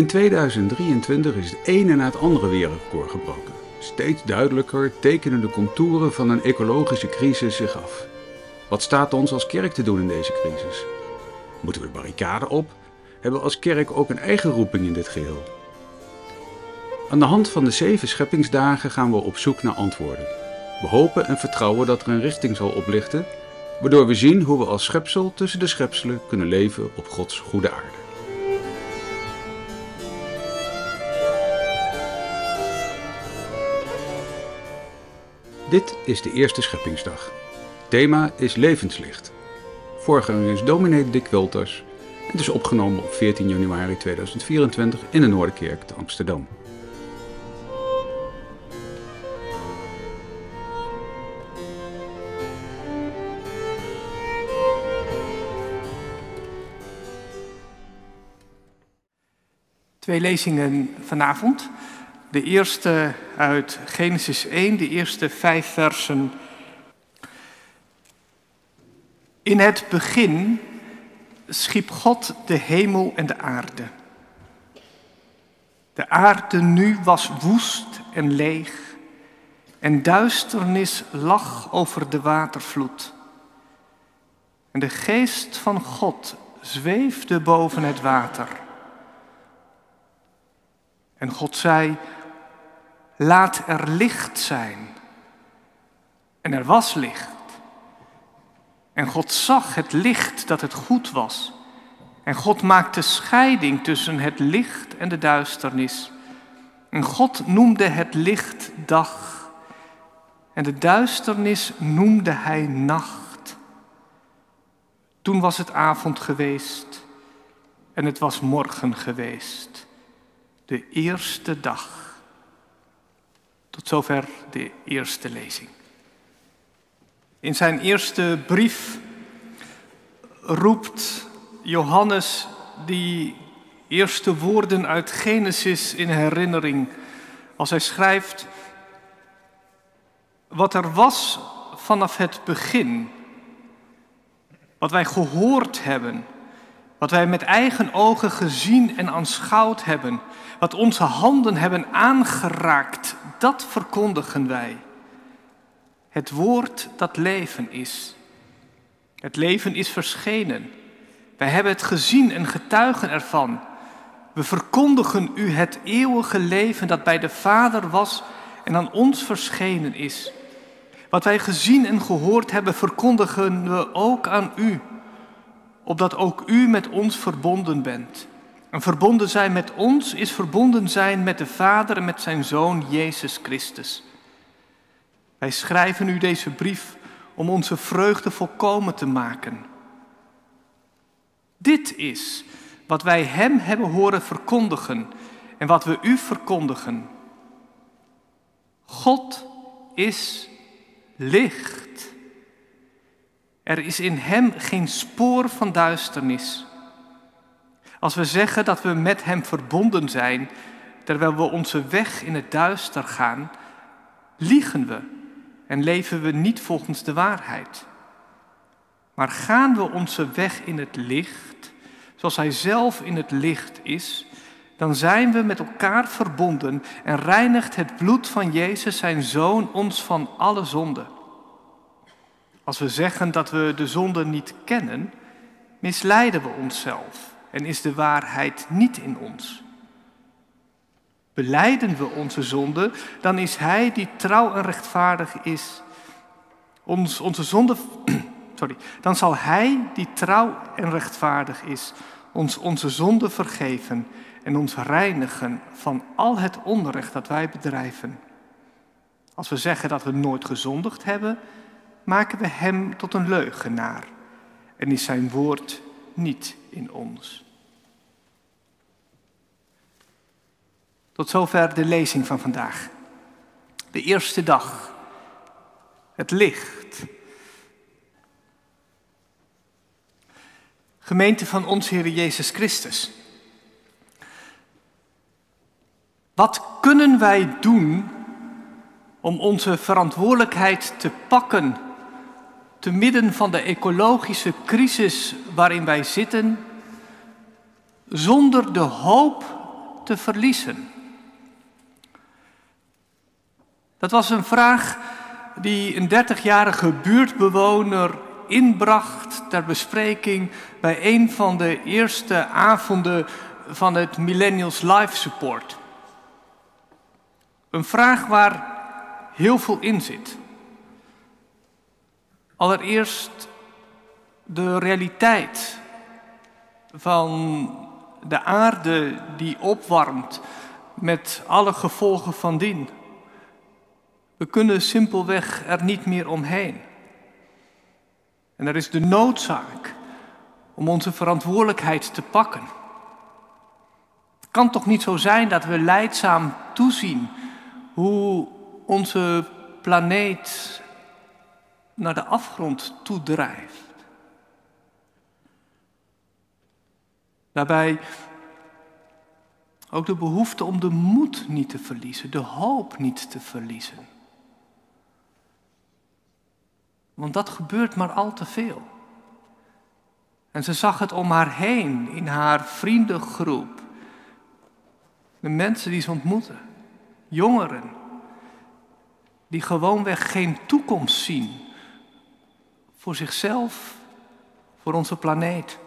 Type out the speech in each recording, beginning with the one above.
In 2023 is het ene na het andere wereldrecord gebroken. Steeds duidelijker tekenen de contouren van een ecologische crisis zich af. Wat staat ons als kerk te doen in deze crisis? Moeten we de barricade op? Hebben we als kerk ook een eigen roeping in dit geheel? Aan de hand van de zeven scheppingsdagen gaan we op zoek naar antwoorden. We hopen en vertrouwen dat er een richting zal oplichten, waardoor we zien hoe we als schepsel tussen de schepselen kunnen leven op Gods goede aarde. Dit is de eerste scheppingsdag. Thema is levenslicht. Voorganger is dominee Dick Wilters. Het is opgenomen op 14 januari 2024 in de Noorderkerk te Amsterdam. Twee lezingen vanavond. De eerste uit Genesis 1, de eerste vijf versen. In het begin schiep God de hemel en de aarde. De aarde nu was woest en leeg en duisternis lag over de watervloed. En de geest van God zweefde boven het water. En God zei, laat er licht zijn. En er was licht. En God zag het licht dat het goed was. En God maakte scheiding tussen het licht en de duisternis. En God noemde het licht dag. En de duisternis noemde hij nacht. Toen was het avond geweest en het was morgen geweest. De eerste dag. Tot zover de eerste lezing. In zijn eerste brief roept Johannes die eerste woorden uit Genesis in herinnering als hij schrijft, wat er was vanaf het begin, wat wij gehoord hebben, wat wij met eigen ogen gezien en aanschouwd hebben, wat onze handen hebben aangeraakt, dat verkondigen wij. Het woord dat leven is. Het leven is verschenen. Wij hebben het gezien en getuigen ervan. We verkondigen u het eeuwige leven dat bij de Vader was en aan ons verschenen is. Wat wij gezien en gehoord hebben, verkondigen we ook aan u, opdat ook u met ons verbonden bent. En verbonden zijn met ons is verbonden zijn met de Vader en met zijn Zoon Jezus Christus. Wij schrijven u deze brief om onze vreugde volkomen te maken. Dit is wat wij Hem hebben horen verkondigen en wat we u verkondigen. God is licht. Er is in Hem geen spoor van duisternis. Als we zeggen dat we met Hem verbonden zijn, terwijl we onze weg in het duister gaan, liegen we en leven we niet volgens de waarheid. Maar gaan we onze weg in het licht, zoals Hij zelf in het licht is, dan zijn we met elkaar verbonden en reinigt het bloed van Jezus, zijn Zoon, ons van alle zonde. Als we zeggen dat we de zonde niet kennen, misleiden we onszelf en is de waarheid niet in ons. Beleiden we onze zonde, dan is Hij die trouw en rechtvaardig is. Ons, onze zonde, sorry, dan zal Hij die trouw en rechtvaardig is, ons onze zonde vergeven en ons reinigen van al het onrecht dat wij bedrijven. Als we zeggen dat we nooit gezondigd hebben, maken we Hem tot een leugenaar en is Zijn woord niet in ons. Tot zover de lezing van vandaag. De eerste dag. Het licht. Gemeente van ons Heer Jezus Christus. Wat kunnen wij doen om onze verantwoordelijkheid te pakken te midden van de ecologische crisis waarin wij zitten, zonder de hoop te verliezen? Dat was een vraag die een 30-jarige buurtbewoner inbracht ter bespreking bij een van de eerste avonden van het Millennials Life Support. Een vraag waar heel veel in zit. Allereerst de realiteit van de aarde die opwarmt met alle gevolgen van dien. We kunnen simpelweg er niet meer omheen. En er is de noodzaak om onze verantwoordelijkheid te pakken. Het kan toch niet zo zijn dat we leidzaam toezien hoe onze planeet naar de afgrond toedrijft. Daarbij ook de behoefte om de moed niet te verliezen, de hoop niet te verliezen. Want dat gebeurt maar al te veel. En ze zag het om haar heen, in haar vriendengroep. De mensen die ze ontmoeten, jongeren, die gewoonweg geen toekomst zien voor zichzelf, voor onze planeet.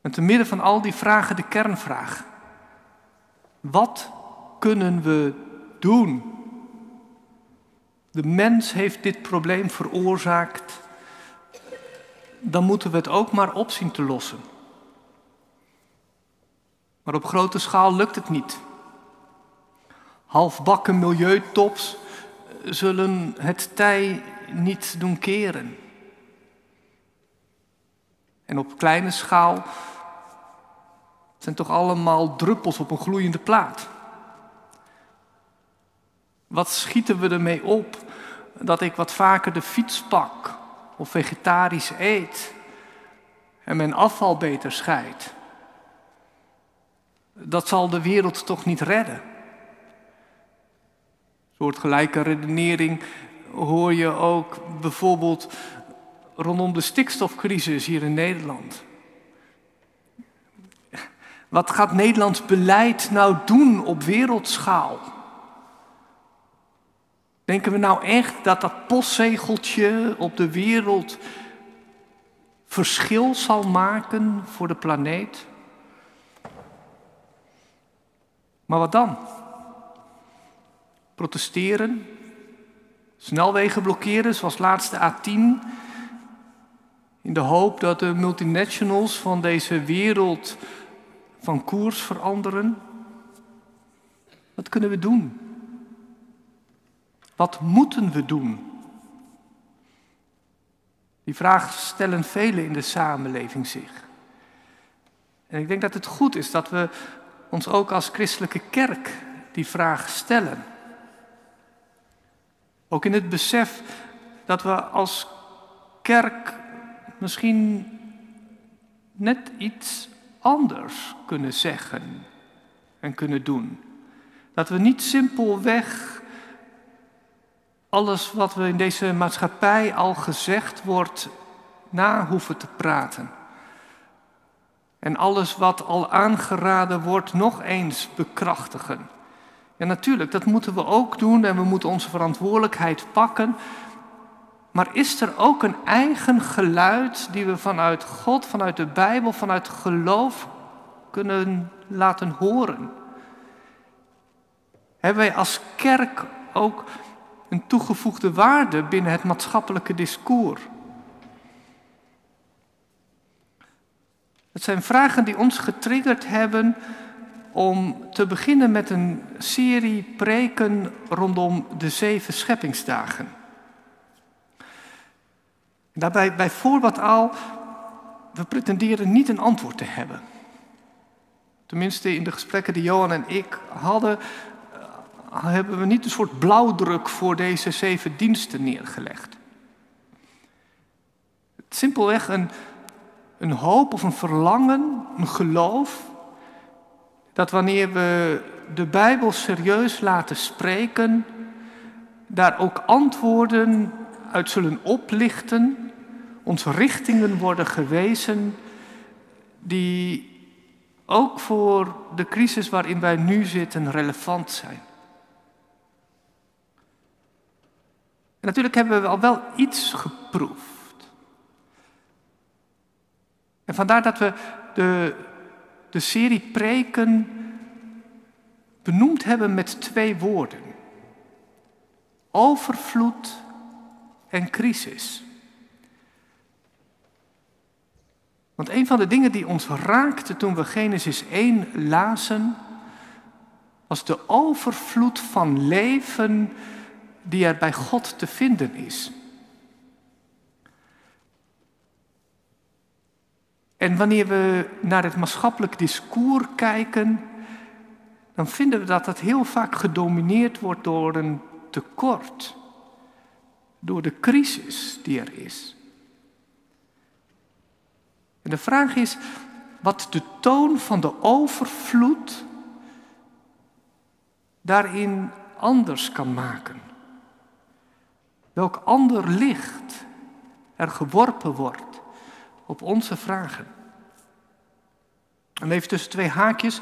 En te midden van al die vragen de kernvraag. Wat kunnen we doen? De mens heeft dit probleem veroorzaakt. Dan moeten we het ook maar op zien te lossen. Maar op grote schaal lukt het niet. Halfbakken milieutops zullen het tij niet doen keren. En op kleine schaal zijn toch allemaal druppels op een gloeiende plaat. Wat schieten we ermee op dat ik wat vaker de fiets pak of vegetarisch eet en mijn afval beter scheidt? Dat zal de wereld toch niet redden? Een soortgelijke redenering hoor je ook bijvoorbeeld rondom de stikstofcrisis hier in Nederland. Wat gaat Nederlands beleid nou doen op wereldschaal? Denken we nou echt dat dat postzegeltje op de wereld verschil zal maken voor de planeet? Maar wat dan? Protesteren? Snelwegen blokkeren, zoals laatste A10? In de hoop dat de multinationals van deze wereld van koers veranderen? Wat kunnen we doen? Wat moeten we doen? Die vraag stellen velen in de samenleving zich. En ik denk dat het goed is dat we ons ook als christelijke kerk die vraag stellen. Ook in het besef dat we als kerk misschien net iets anders kunnen zeggen en kunnen doen. Dat we niet simpelweg alles wat we in deze maatschappij al gezegd wordt na hoeven te praten. En alles wat al aangeraden wordt nog eens bekrachtigen. Ja, natuurlijk, dat moeten we ook doen en we moeten onze verantwoordelijkheid pakken. Maar is er ook een eigen geluid die we vanuit God, vanuit de Bijbel, vanuit geloof kunnen laten horen? Hebben wij als kerk ook een toegevoegde waarde binnen het maatschappelijke discours? Het zijn vragen die ons getriggerd hebben om te beginnen met een serie preken rondom de zeven scheppingsdagen. Daarbij bij voorbaat al, we pretenderen niet een antwoord te hebben. Tenminste, in de gesprekken die Johan en ik hadden, eh, hebben we niet een soort blauwdruk voor deze zeven diensten neergelegd. Simpelweg een, een hoop of een verlangen, een geloof, dat wanneer we de Bijbel serieus laten spreken, daar ook antwoorden uit zullen oplichten, ons richtingen worden gewezen die ook voor de crisis waarin wij nu zitten relevant zijn. En natuurlijk hebben we al wel iets geproefd. En vandaar dat we de, de serie preken benoemd hebben met twee woorden. Overvloed en crisis. Want een van de dingen die ons raakte toen we Genesis 1 lazen, was de overvloed van leven die er bij God te vinden is. En wanneer we naar het maatschappelijk discours kijken, dan vinden we dat het heel vaak gedomineerd wordt door een tekort, door de crisis die er is. En de vraag is wat de toon van de overvloed daarin anders kan maken. Welk ander licht er geworpen wordt op onze vragen. En even tussen twee haakjes.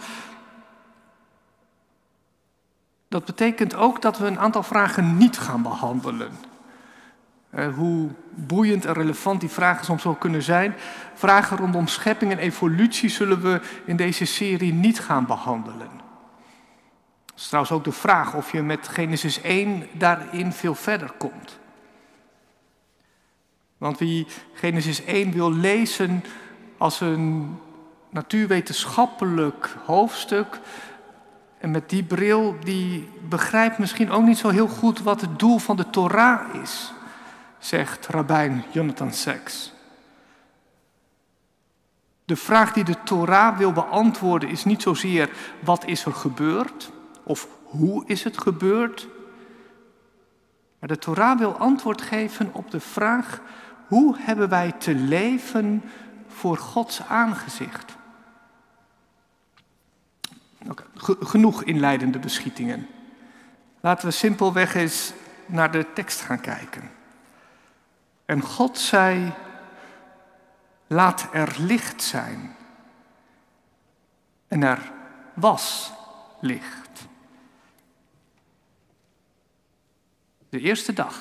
Dat betekent ook dat we een aantal vragen niet gaan behandelen. Eh, hoe boeiend en relevant die vragen soms wel kunnen zijn. Vragen rondom schepping en evolutie zullen we in deze serie niet gaan behandelen. Dat is trouwens ook de vraag of je met Genesis 1 daarin veel verder komt. Want wie Genesis 1 wil lezen als een natuurwetenschappelijk hoofdstuk, en met die bril, die begrijpt misschien ook niet zo heel goed wat het doel van de Torah is zegt rabbijn Jonathan Sachs. De vraag die de Torah wil beantwoorden is niet zozeer wat is er gebeurd of hoe is het gebeurd. Maar de Torah wil antwoord geven op de vraag hoe hebben wij te leven voor Gods aangezicht. Genoeg inleidende beschietingen. Laten we simpelweg eens naar de tekst gaan kijken. En God zei, laat er licht zijn. En er was licht. De eerste dag.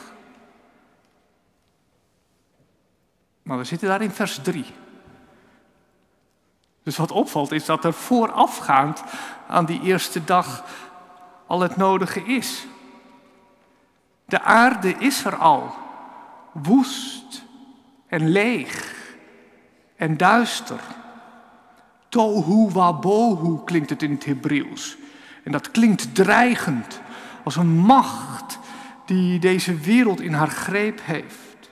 Maar we zitten daar in vers 3. Dus wat opvalt is dat er voorafgaand aan die eerste dag al het nodige is. De aarde is er al woest en leeg en duister. Tohu wabohu klinkt het in het Hebreeuws. En dat klinkt dreigend, als een macht die deze wereld in haar greep heeft.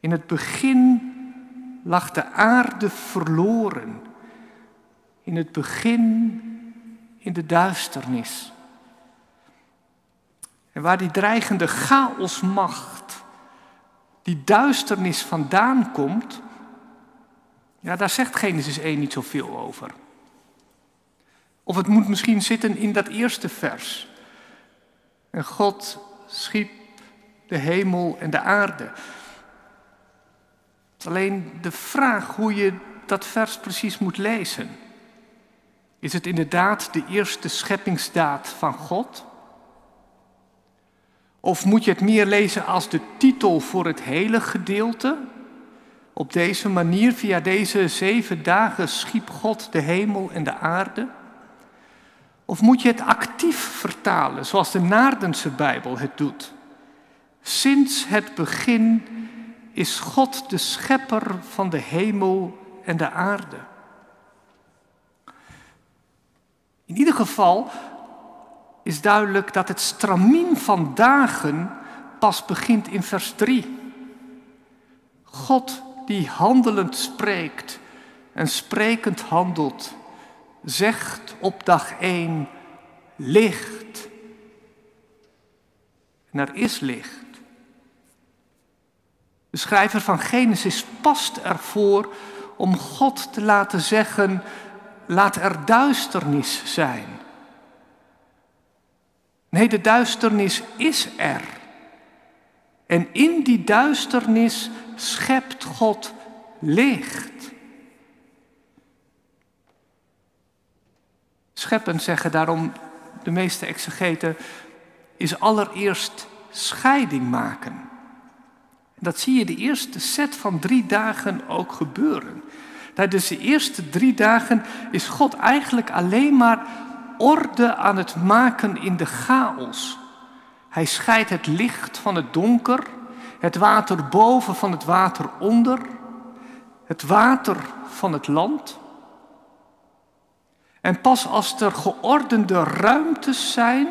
In het begin lag de aarde verloren. In het begin in de duisternis. En waar die dreigende chaosmacht die duisternis vandaan komt, ja, daar zegt Genesis 1 niet zoveel over. Of het moet misschien zitten in dat eerste vers. En God schiep de hemel en de aarde. Alleen de vraag hoe je dat vers precies moet lezen. Is het inderdaad de eerste scheppingsdaad van God? Of moet je het meer lezen als de titel voor het hele gedeelte? Op deze manier, via deze zeven dagen, schiep God de hemel en de aarde? Of moet je het actief vertalen, zoals de Naardense Bijbel het doet? Sinds het begin is God de schepper van de hemel en de aarde. In ieder geval is duidelijk dat het stramien van dagen pas begint in vers 3. God die handelend spreekt en sprekend handelt, zegt op dag 1 licht. En er is licht. De schrijver van Genesis past ervoor om God te laten zeggen, laat er duisternis zijn. Nee, de duisternis is er. En in die duisternis schept God licht. Scheppen zeggen daarom de meeste exegeten, is allereerst scheiding maken. Dat zie je de eerste set van drie dagen ook gebeuren. Tijdens de eerste drie dagen is God eigenlijk alleen maar orde aan het maken in de chaos. Hij scheidt het licht van het donker, het water boven van het water onder, het water van het land. En pas als er geordende ruimtes zijn,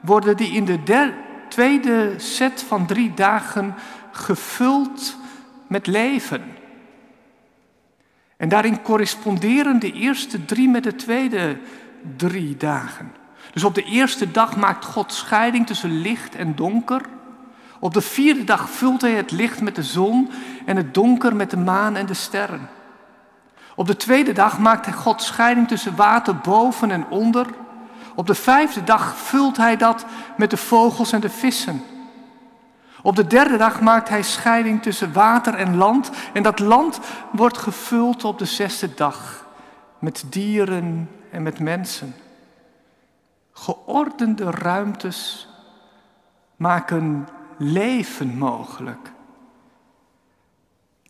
worden die in de tweede set van drie dagen gevuld met leven. En daarin corresponderen de eerste drie met de tweede drie dagen. Dus op de eerste dag maakt God scheiding tussen licht en donker. Op de vierde dag vult hij het licht met de zon en het donker met de maan en de sterren. Op de tweede dag maakt God scheiding tussen water boven en onder. Op de vijfde dag vult hij dat met de vogels en de vissen. Op de derde dag maakt hij scheiding tussen water en land. En dat land wordt gevuld op de zesde dag met dieren en met mensen. Geordende ruimtes maken leven mogelijk.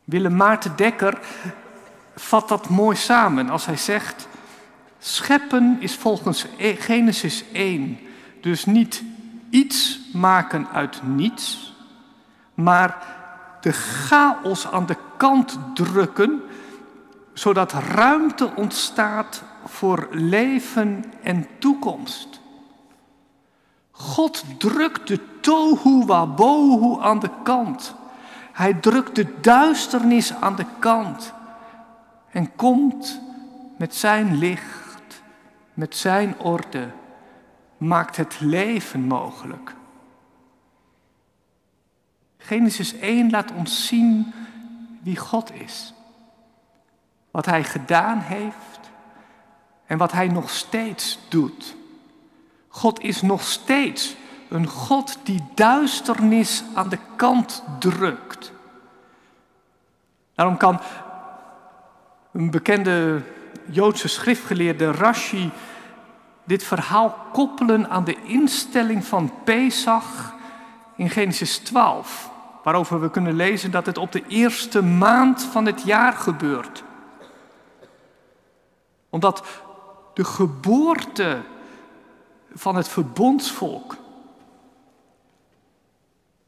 Willem Maarten Dekker vat dat mooi samen als hij zegt: Scheppen is volgens e- Genesis 1 dus niet iets maken uit niets, maar de chaos aan de kant drukken, zodat ruimte ontstaat voor leven en toekomst. God drukt de tohu wabohu aan de kant. Hij drukt de duisternis aan de kant en komt met zijn licht, met zijn orde, maakt het leven mogelijk. Genesis 1 laat ons zien wie God is. Wat Hij gedaan heeft en wat Hij nog steeds doet. God is nog steeds een God die duisternis aan de kant drukt. Daarom kan een bekende Joodse schriftgeleerde Rashi dit verhaal koppelen aan de instelling van Pesach in Genesis 12, waarover we kunnen lezen dat het op de eerste maand van het jaar gebeurt. Omdat de geboorte van het verbondsvolk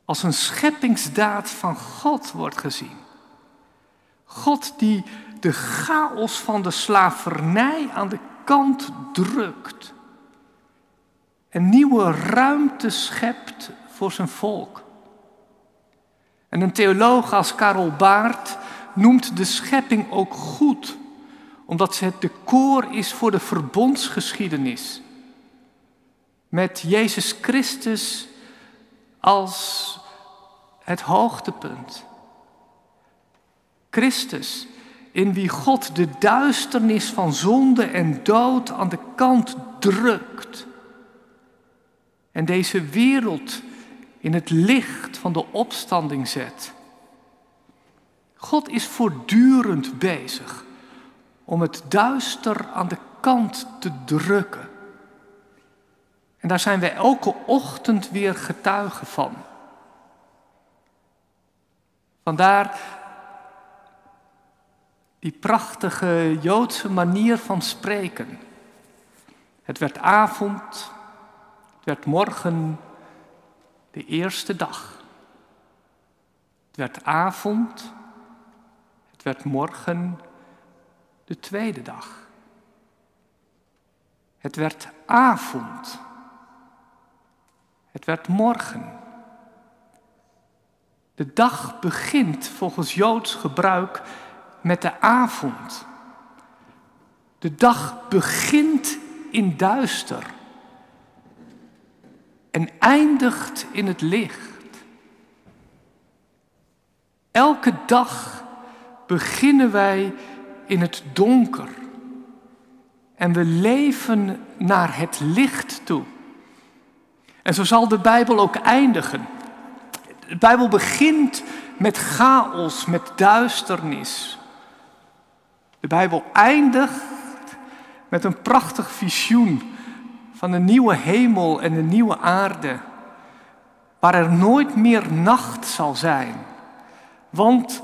als een scheppingsdaad van God wordt gezien. God die de chaos van de slavernij aan de kant drukt en nieuwe ruimte schept voor zijn volk. En een theoloog als Karel Baart noemt de schepping ook goed, omdat ze het decor is voor de verbondsgeschiedenis. Met Jezus Christus als het hoogtepunt. Christus, in wie God de duisternis van zonde en dood aan de kant drukt. En deze wereld in het licht van de opstanding zet. God is voortdurend bezig om het duister aan de kant te drukken. En daar zijn wij elke ochtend weer getuigen van. Vandaar die prachtige Joodse manier van spreken. Het werd avond, het werd morgen de eerste dag. Het werd avond, het werd morgen de tweede dag. Het werd avond, het werd morgen. De dag begint volgens Joods gebruik met de avond. De dag begint in duister en eindigt in het licht. Elke dag beginnen wij in het donker en we leven naar het licht toe. En zo zal de Bijbel ook eindigen. De Bijbel begint met chaos, met duisternis. De Bijbel eindigt met een prachtig visioen van een nieuwe hemel en een nieuwe aarde, waar er nooit meer nacht zal zijn. Want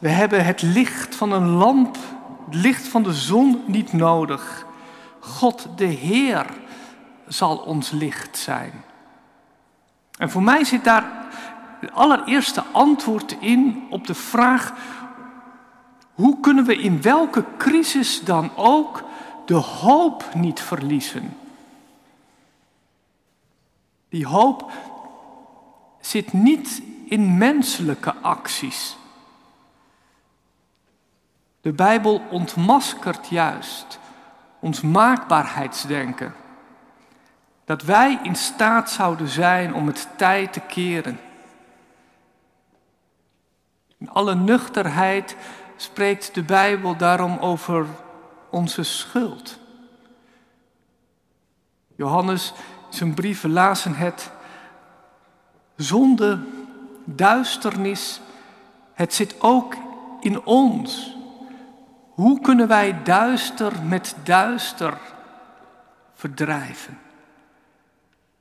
we hebben het licht van een lamp, het licht van de zon niet nodig. God de Heer zal ons licht zijn. En voor mij zit daar het allereerste antwoord in op de vraag: hoe kunnen we in welke crisis dan ook de hoop niet verliezen? Die hoop zit niet in menselijke acties. De Bijbel ontmaskert juist ons maakbaarheidsdenken. Dat wij in staat zouden zijn om het tijd te keren. In alle nuchterheid spreekt de Bijbel daarom over onze schuld. Johannes, zijn brieven lazen het. Zonde, duisternis, het zit ook in ons. Hoe kunnen wij duister met duister verdrijven?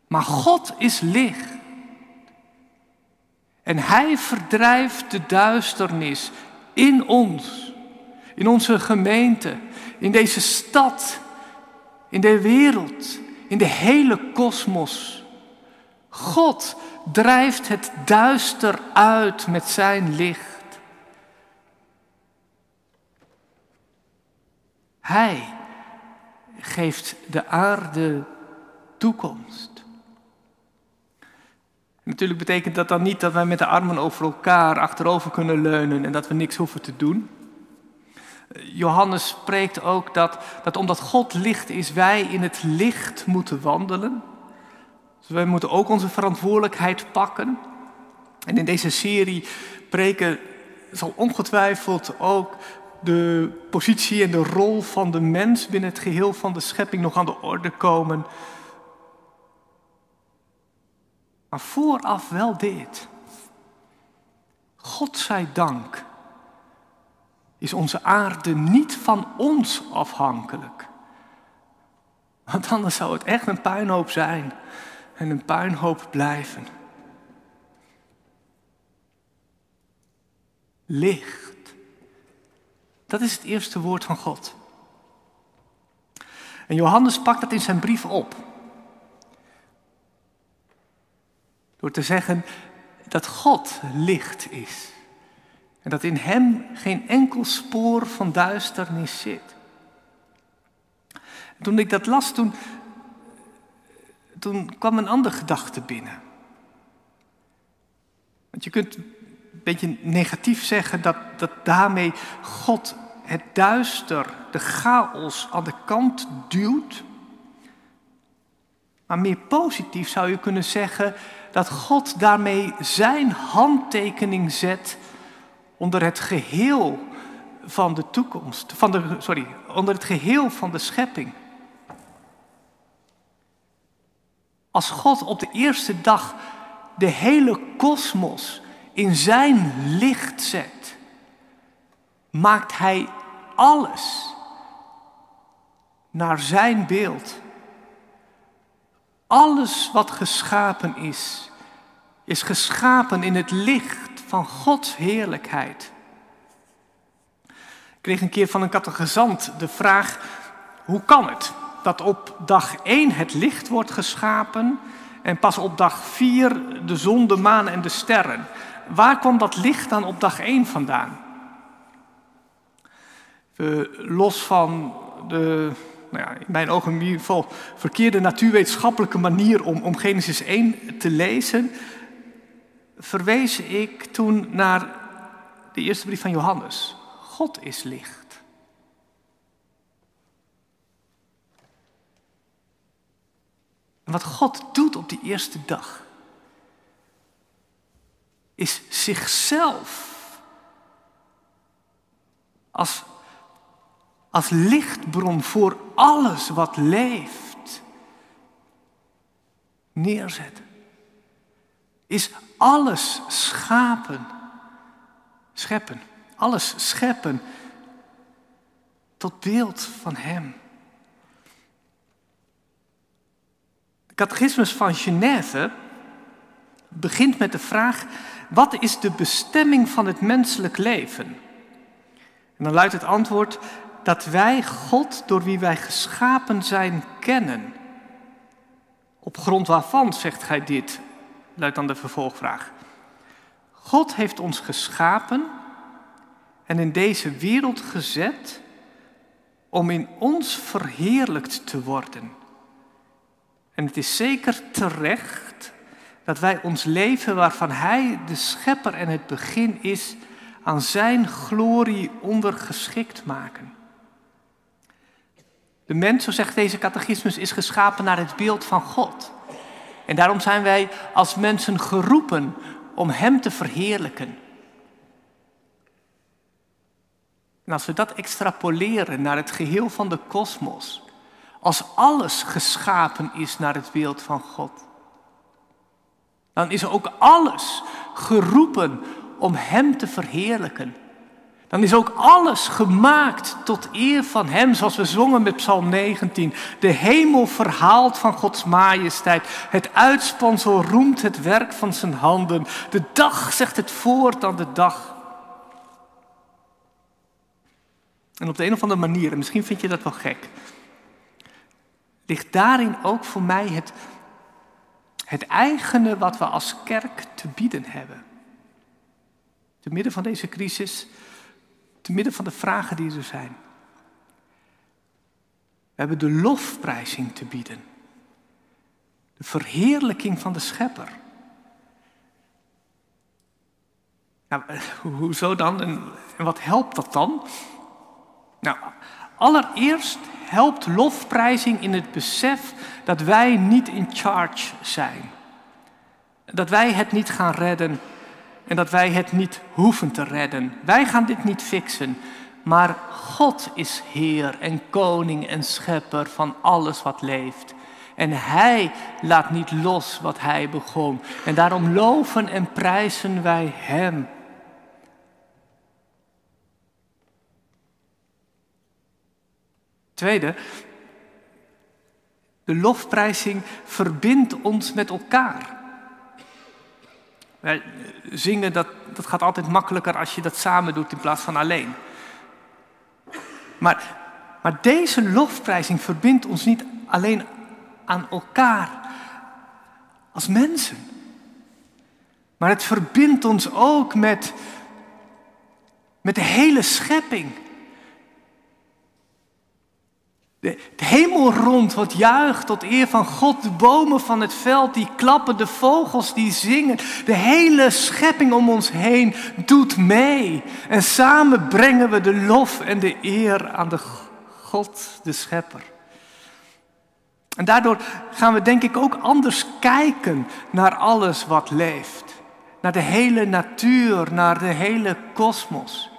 Maar God is licht. En Hij verdrijft de duisternis in ons, in onze gemeente, in deze stad, in de wereld, in de hele kosmos. God drijft het duister uit met zijn licht. Hij geeft de aarde toekomst. Natuurlijk betekent dat dan niet dat wij met de armen over elkaar achterover kunnen leunen en dat we niks hoeven te doen. Johannes spreekt ook dat, dat omdat God licht is, wij in het licht moeten wandelen. Dus wij moeten ook onze verantwoordelijkheid pakken. En in deze serie preken zal ongetwijfeld ook de positie en de rol van de mens binnen het geheel van de schepping nog aan de orde komen. Maar vooraf wel dit. God zij dank is onze aarde niet van ons afhankelijk. Want anders zou het echt een puinhoop zijn en een puinhoop blijven. Licht. Dat is het eerste woord van God. En Johannes pakt dat in zijn brief op. Door te zeggen dat God licht is. En dat in Hem geen enkel spoor van duisternis zit. En toen ik dat las, toen, toen kwam een andere gedachte binnen. Want je kunt een beetje negatief zeggen dat, dat daarmee God het duister, de chaos aan de kant duwt. Maar meer positief zou je kunnen zeggen dat God daarmee zijn handtekening zet onder het geheel van de toekomst, van de, sorry, onder het geheel van de schepping. Als God op de eerste dag de hele kosmos in zijn licht zet, maakt Hij alles naar zijn beeld. Alles wat geschapen is, is geschapen in het licht van Gods heerlijkheid. Ik kreeg een keer van een catechizant de vraag: hoe kan het dat op dag 1 het licht wordt geschapen en pas op dag 4 de zon, de maan en de sterren? Waar kwam dat licht dan op dag 1 vandaan? los van de nou in mijn ogen in ieder geval verkeerde natuurwetenschappelijke manier om, om Genesis 1 te lezen, verwees ik toen naar de eerste brief van Johannes. God is licht. Wat God doet op die eerste dag, is zichzelf als als lichtbron voor alles wat leeft neerzetten. Is alles schapen, scheppen, alles scheppen tot beeld van Hem. De catechismus van Genève begint met de vraag: wat is de bestemming van het menselijk leven? En dan luidt het antwoord dat wij God, door wie wij geschapen zijn, kennen. Op grond waarvan zegt gij dit? luidt dan de vervolgvraag. God heeft ons geschapen en in deze wereld gezet om in ons verheerlijkt te worden. En het is zeker terecht dat wij ons leven waarvan Hij de schepper en het begin is, aan Zijn glorie ondergeschikt maken. De mens, zo zegt deze catechismus, is geschapen naar het beeld van God. En daarom zijn wij als mensen geroepen om Hem te verheerlijken. En als we dat extrapoleren naar het geheel van de kosmos, als alles geschapen is naar het beeld van God, dan is ook alles geroepen om Hem te verheerlijken. Dan is ook alles gemaakt tot eer van Hem, zoals we zongen met Psalm 19. De hemel verhaalt van Gods majesteit. Het uitspansel roemt het werk van zijn handen. De dag zegt het voort aan de dag. En op de een of andere manier, en misschien vind je dat wel gek, ligt daarin ook voor mij het, het eigene wat we als kerk te bieden hebben. Te midden van deze crisis, te midden van de vragen die er zijn. We hebben de lofprijzing te bieden. De verheerlijking van de schepper. Nou, hoezo dan en wat helpt dat dan? Nou, allereerst helpt lofprijzing in het besef dat wij niet in charge zijn. Dat wij het niet gaan redden en dat wij het niet hoeven te redden. Wij gaan dit niet fixen, maar God is Heer en Koning en Schepper van alles wat leeft. En Hij laat niet los wat Hij begon. En daarom loven en prijzen wij Hem. Tweede, de lofprijzing verbindt ons met elkaar. Zingen, dat, dat gaat altijd makkelijker als je dat samen doet in plaats van alleen. Maar, maar deze lofprijzing verbindt ons niet alleen aan elkaar als mensen. Maar het verbindt ons ook met, met de hele schepping. De, hemel rond wat juicht tot eer van God. De bomen van het veld die klappen, de vogels die zingen. De hele schepping om ons heen doet mee. En samen brengen we de lof en de eer aan de God, de schepper. En daardoor gaan we denk ik ook anders kijken naar alles wat leeft. Naar de hele natuur, naar de hele kosmos.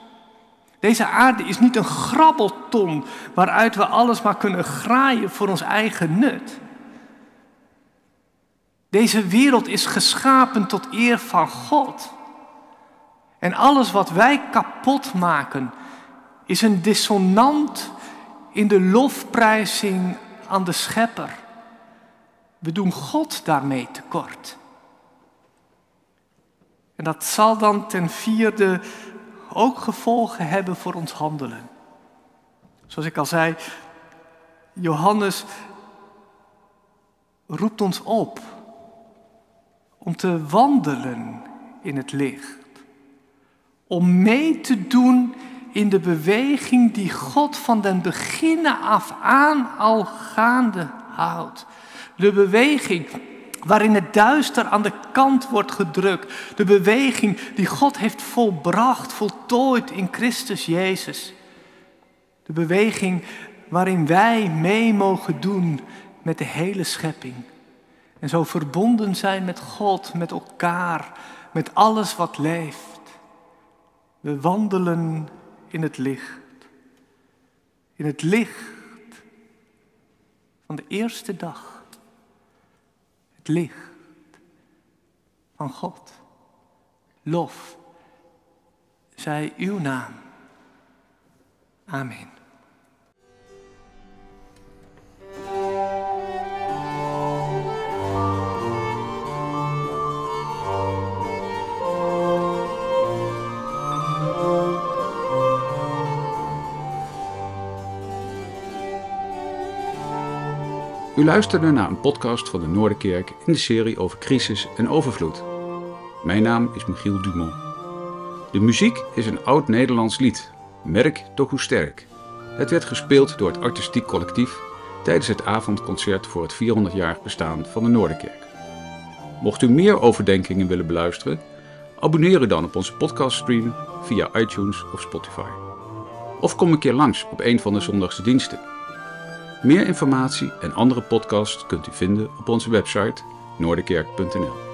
Deze aarde is niet een grabbelton waaruit we alles maar kunnen graaien voor ons eigen nut. Deze wereld is geschapen tot eer van God. En alles wat wij kapot maken is een dissonant in de lofprijzing aan de schepper. We doen God daarmee tekort. En dat zal dan ten vierde ook gevolgen hebben voor ons handelen. Zoals ik al zei, Johannes roept ons op om te wandelen in het licht. Om mee te doen in de beweging die God van den beginnen af aan al gaande houdt. De beweging waarin het duister aan de kant wordt gedrukt. De beweging die God heeft volbracht, voltooid in Christus Jezus. De beweging waarin wij mee mogen doen met de hele schepping. En zo verbonden zijn met God, met elkaar, met alles wat leeft. We wandelen in het licht. In het licht van de eerste dag licht van God. Lof zij uw naam. Amen. U luisterde naar een podcast van de Noorderkerk in de serie over crisis en overvloed. Mijn naam is Michiel Dumont. De muziek is een oud-Nederlands lied, Merk toch hoe sterk. Het werd gespeeld door het artistiek collectief tijdens het avondconcert voor het 400-jarig bestaan van de Noorderkerk. Mocht u meer overdenkingen willen beluisteren, abonneer u dan op onze podcaststream via iTunes of Spotify. Of kom een keer langs op een van de zondagse diensten. Meer informatie en andere podcasts kunt u vinden op onze website noorderkerk.nl.